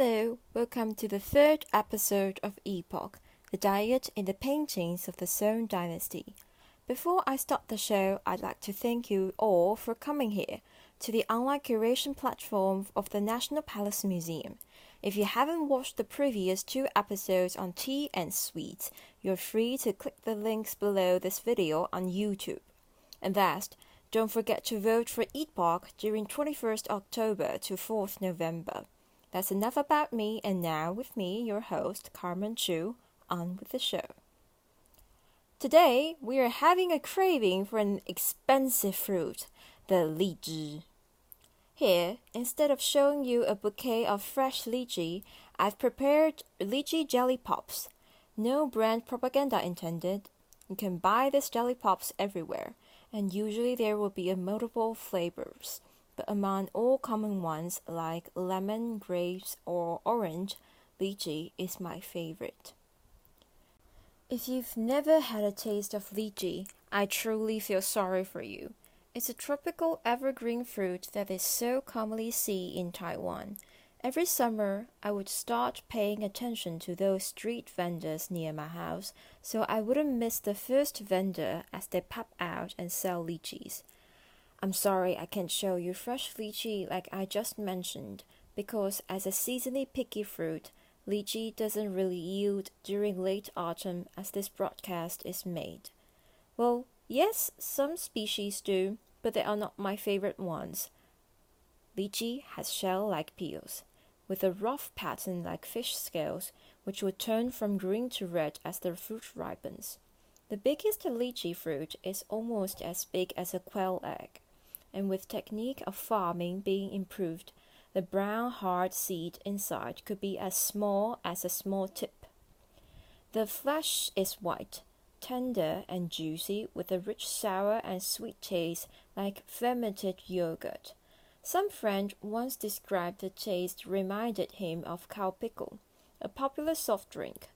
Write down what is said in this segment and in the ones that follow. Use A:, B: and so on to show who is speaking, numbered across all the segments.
A: Hello, welcome to the third episode of EATpoque, the diet in the paintings of the Song Dynasty. Before I start the show, I'd like to thank you all for coming here to the online curation platform of the National Palace Museum. If you haven't watched the previous two episodes on tea and sweets, you're free to click the links below this video on YouTube. And last, don't forget to vote for EATpoque during 21st October to 4th November. That's enough about me, and now with me, your host, Carmen Chu, on with the show. Today, we are having a craving for an expensive fruit, the lychee. Here, instead of showing you a bouquet of fresh lychee, I've prepared lychee jelly pops. No brand propaganda intended. You can buy these jelly pops everywhere, and usually there will be a multiple flavors but among all common ones like lemon, grapes, or orange, lychee is my favorite. If you've never had a taste of lychee, I truly feel sorry for you. It's a tropical evergreen fruit that is so commonly seen in Taiwan. Every summer, I would start paying attention to those street vendors near my house so I wouldn't miss the first vendor as they pop out and sell lychees. I'm sorry I can't show you fresh lychee like I just mentioned, because as a seasonally picky fruit, lychee doesn't really yield during late autumn as this broadcast is made. Well, yes, some species do, but they are not my favorite ones. Lychee has shell-like peels, with a rough pattern like fish scales, which will turn from green to red as the fruit ripens. The biggest lychee fruit is almost as big as a quail egg and with technique of farming being improved, the brown hard seed inside could be as small as a small tip. The flesh is white, tender and juicy with a rich sour and sweet taste like fermented yogurt. Some friend once described the taste reminded him of Calpico, a popular soft drink.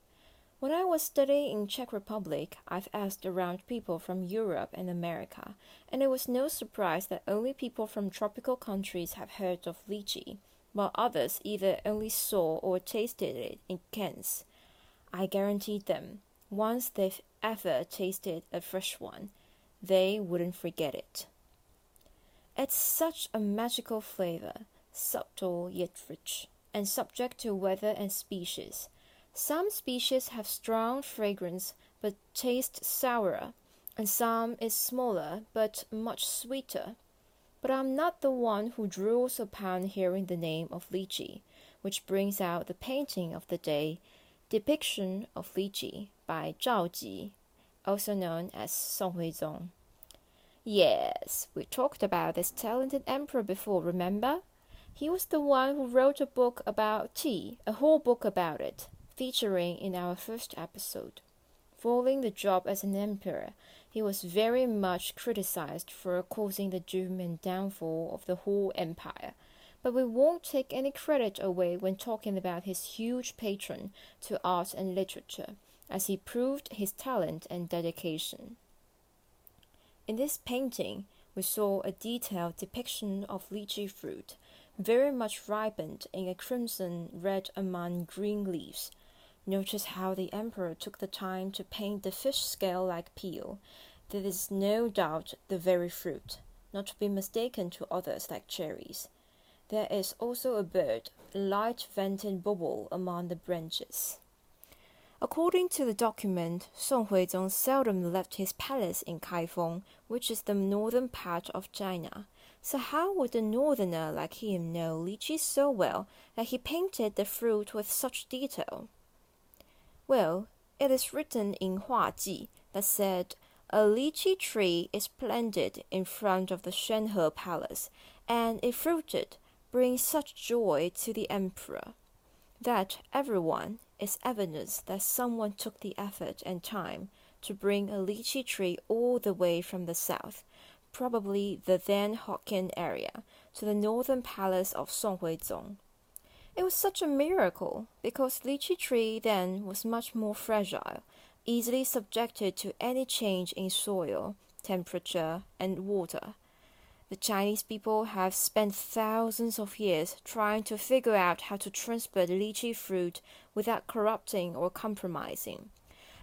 A: When I was studying in Czech Republic, I've asked around people from Europe and America, and it was no surprise that only people from tropical countries have heard of lychee, while others either only saw or tasted it in cans. I guaranteed them, once they've ever tasted a fresh one, they wouldn't forget it. It's such a magical flavor, subtle yet rich, and subject to weather and species. Some species have strong fragrance but taste sourer, and some is smaller but much sweeter. But I'm not the one who drools upon hearing the name of lychee, which brings out the painting of the day, Depiction of Lychee by Zhao Ji, also known as Song Huizong. Yes, we talked about this talented emperor before, remember? He was the one who wrote a book about tea, a whole book about it featuring in our first episode. Following the job as an emperor, he was very much criticized for causing the doom and downfall of the whole empire. But we won't take any credit away when talking about his huge patron to art and literature, as he proved his talent and dedication. In this painting, we saw a detailed depiction of lychee fruit, very much ripened in a crimson red among green leaves, Notice how the emperor took the time to paint the fish scale like peel. That is no doubt the very fruit, not to be mistaken to others like cherries. There is also a bird, light vented bulbul among the branches. According to the document, Song Huizong seldom left his palace in Kaifeng, which is the northern part of China. So how would a northerner like him know lychee so well that he painted the fruit with such detail? Well, it is written in Hua Ji that said, a lychee tree is planted in front of the Xuanhe Palace, and if fruited, brings such joy to the emperor. That everyone is evidence that someone took the effort and time to bring a lychee tree all the way from the south, probably the then Hokkien area, to the northern palace of Song Huizong. It was such a miracle because lychee tree then was much more fragile, easily subjected to any change in soil, temperature, and water. The Chinese people have spent thousands of years trying to figure out how to transport lychee fruit without corrupting or compromising.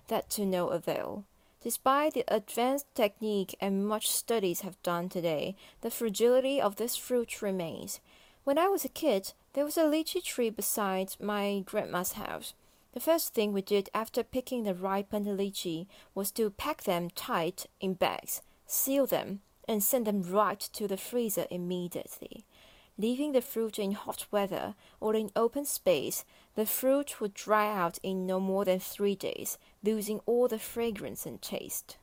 A: That to no avail. Despite the advanced technique and much studies have done today, the fragility of this fruit remains. When I was a kid, there was a lychee tree beside my grandma's house. The first thing we did after picking the ripened lychee was to pack them tight in bags, seal them, and send them right to the freezer immediately. Leaving the fruit in hot weather or in open space, the fruit would dry out in no more than three days, losing all the fragrance and taste.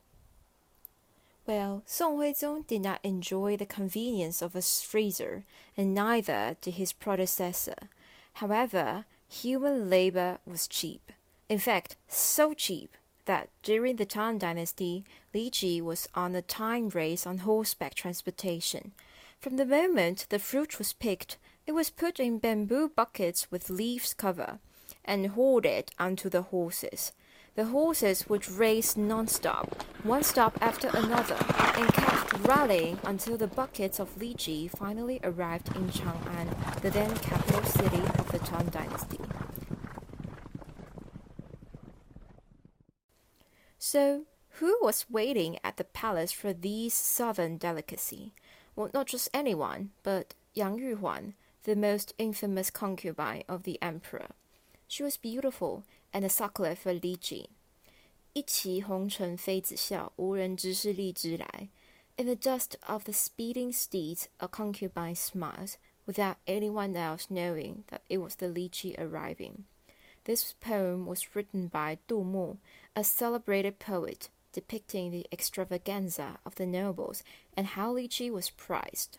A: Well, Song Huizong did not enjoy the convenience of a freezer, and neither did his predecessor. However, human labor was cheap. In fact, so cheap that during the Tang Dynasty, lychee was on a time race on horseback transportation. From the moment the fruit was picked, it was put in bamboo buckets with leaves cover and hauled onto the horses. The horses would race non-stop, one stop after another, and kept rallying until the buckets of lychee finally arrived in Chang'an, the then capital city of the Tang Dynasty. So, who was waiting at the palace for these southern delicacy? Well, not just anyone, but Yang Yuhuan, the most infamous concubine of the emperor. She was beautiful and a suckler for Li Ji. 一骑红尘妃子笑，无人知是荔枝来。In the dust of the speeding steeds, a concubine smiles, without anyone else knowing that it was the lychee arriving. This poem was written by Du Mu, a celebrated poet, depicting the extravaganza of the nobles and how lychee was prized.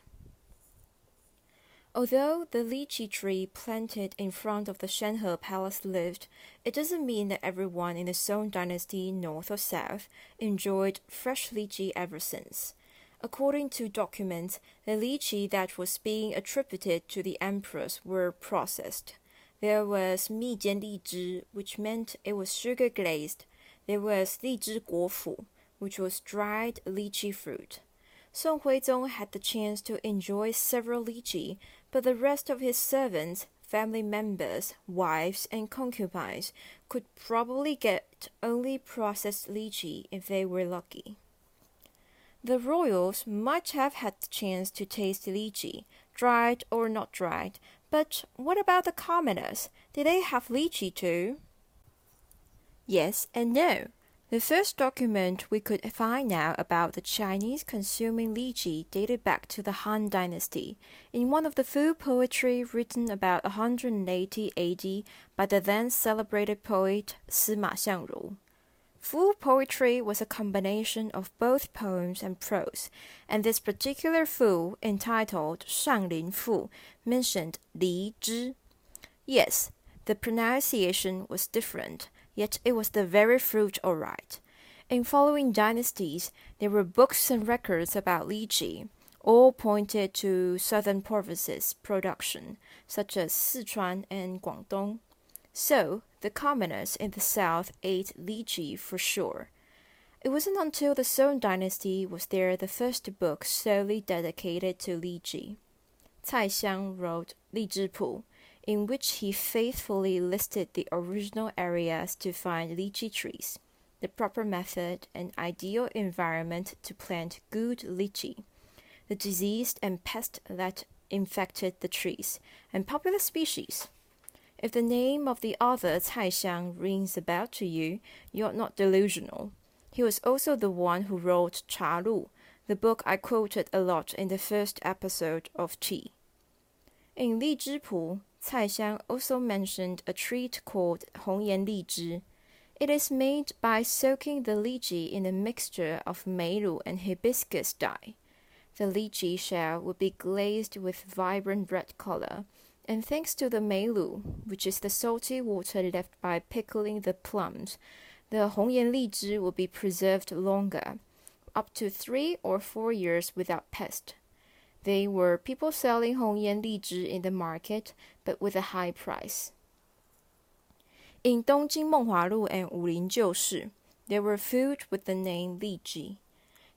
A: Although the lychee tree planted in front of the Xuanhe Palace lived, it doesn't mean that everyone in the Song dynasty, north or south, enjoyed fresh lychee ever since. According to documents, the lychee that was being attributed to the emperors were processed. There was mi jian lizhi, which meant it was sugar glazed. There was lizhi guofu, which was dried lychee fruit. Song Huizong had the chance to enjoy several lychee but the rest of his servants, family members, wives, and concubines could probably get only processed lychee if they were lucky. The royals might have had the chance to taste lychee, dried or not dried, but what about the commoners? Did they have lychee too? Yes and no. The first document we could find now about the Chinese consuming lychee dated back to the Han Dynasty, in one of the food poetry written about 180 AD by the then celebrated poet Sima Xiangru. Food poetry was a combination of both poems and prose, and this particular fu entitled Shanglin Fu mentioned Li Zhi. Yes, the pronunciation was different, yet it was the very fruit all right. In following dynasties, there were books and records about lychee, all pointed to southern provinces' production, such as Sichuan and Guangdong. So, the commoners in the south ate lychee for sure. It wasn't until the Song dynasty was there the first book solely dedicated to lychee. Cai Xiang wrote Li Zhi Pu, in which he faithfully listed the original areas to find lychee trees, the proper method and ideal environment to plant good lychee, the disease and pest that infected the trees, and popular species. If the name of the author Cai Xiang rings a bell to you, you're not delusional. He was also the one who wrote Cha Lu, the book I quoted a lot in the first episode of Tea. In Li Zhi Pu, Cai Xiang also mentioned a treat called Hong Yan Li Zhi. It is made by soaking the lychee in a mixture of meilu and hibiscus dye. The lychee shell would be glazed with vibrant red color and thanks to the meilu, which is the salty water left by pickling the plums, the Hongyan Li will be preserved longer, up to three or four years without pest. They were people selling Hongyan Li in the market, but with a high price. In Dongjing Menghua and Wulin Jiushi, there were food with the name Li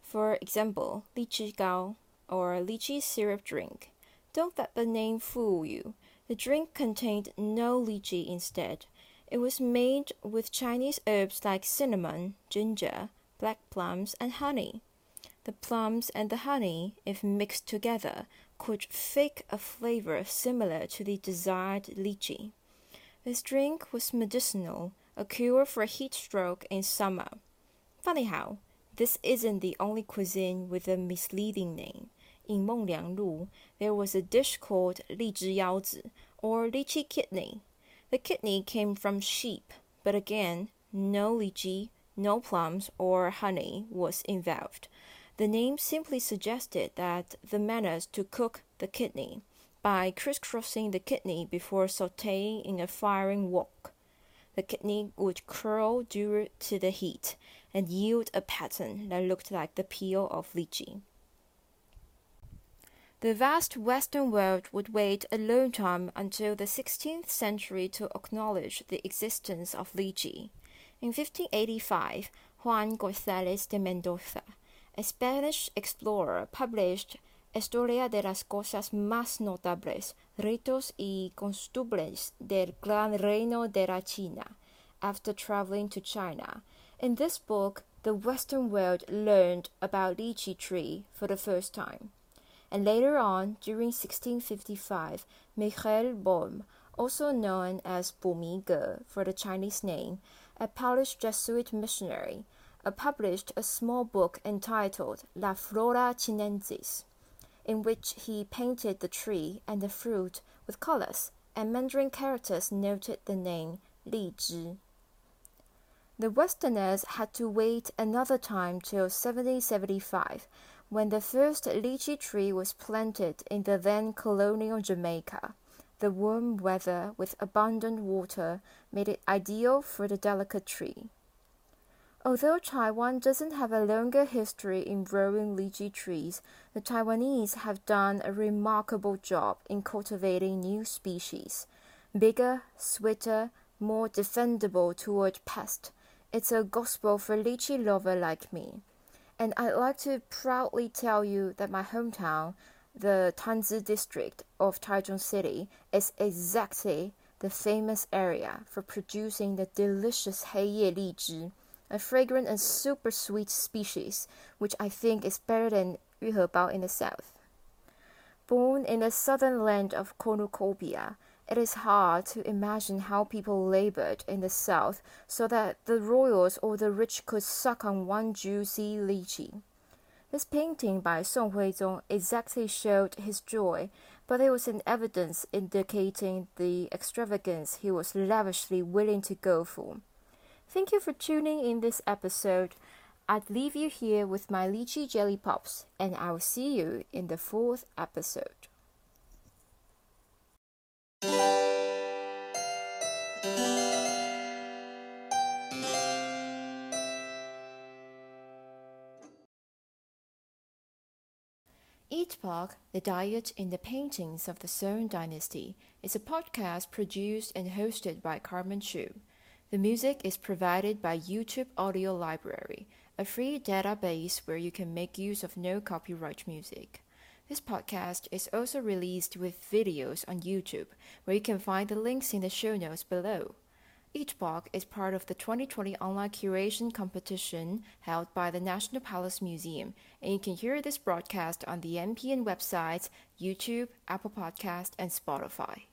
A: For example, Li Gao, or lychee syrup drink. Don't let the name fool you. The drink contained no lychee instead. It was made with Chinese herbs like cinnamon, ginger, black plums, and honey. The plums and the honey, if mixed together, could fake a flavor similar to the desired lychee. This drink was medicinal, a cure for heat stroke in summer. Funny how, this isn't the only cuisine with a misleading name. In Mengliang Lu, there was a dish called Li Zhi Yao or lychee kidney. The kidney came from sheep, but again, no lychee, no plums, or honey was involved. The name simply suggested that the manners to cook the kidney by crisscrossing the kidney before sauteing in a firing wok. The kidney would curl due to the heat and yield a pattern that looked like the peel of lychee. The vast Western world would wait a long time until the 16th century to acknowledge the existence of lychee. In 1585, Juan González de Mendoza a Spanish explorer published Historia de las cosas más notables, ritos y costumbres del gran reino de la China, after traveling to China. In this book, the Western world learned about lychee tree for the first time. And later on, during 1655, Michael Boym, also known as Ge for the Chinese name, a Polish Jesuit missionary, published a small book entitled La Flora Sinensis, in which he painted the tree and the fruit with colors, and Mandarin characters noted the name Li Zhi. The Westerners had to wait another time till 1775, when the first lychee tree was planted in the then colonial Jamaica. The warm weather with abundant water made it ideal for the delicate tree. Although Taiwan doesn't have a longer history in growing lychee trees, the Taiwanese have done a remarkable job in cultivating new species. Bigger, sweeter, more defendable toward pests. It's a gospel for lychee lover like me. And I'd like to proudly tell you that my hometown, the Tanzi district of Taichung City, is exactly the famous area for producing the delicious Heiye lychee a fragrant and super sweet species, which I think is better than Yuhebao in the south. Born in the southern land of cornucopia, it is hard to imagine how people labored in the south so that the royals or the rich could suck on one juicy lychee. This painting by Song Huizong exactly showed his joy, but it was an evidence indicating the extravagance he was lavishly willing to go for. Thank you for tuning in this episode. I'd leave you here with my lychee jelly pops, and I'll see you in the fourth episode. EATpoque, The Diet in the Paintings of the Song Dynasty, is a podcast produced and hosted by Carmen Chu. The music is provided by YouTube Audio Library, a free database where you can make use of no copyright music. This podcast is also released with videos on YouTube, where you can find the links in the show notes below. Each blog is part of the 2020 online curation competition held by the National Palace Museum, and you can hear this broadcast on the NPM websites, YouTube, Apple Podcast, and Spotify.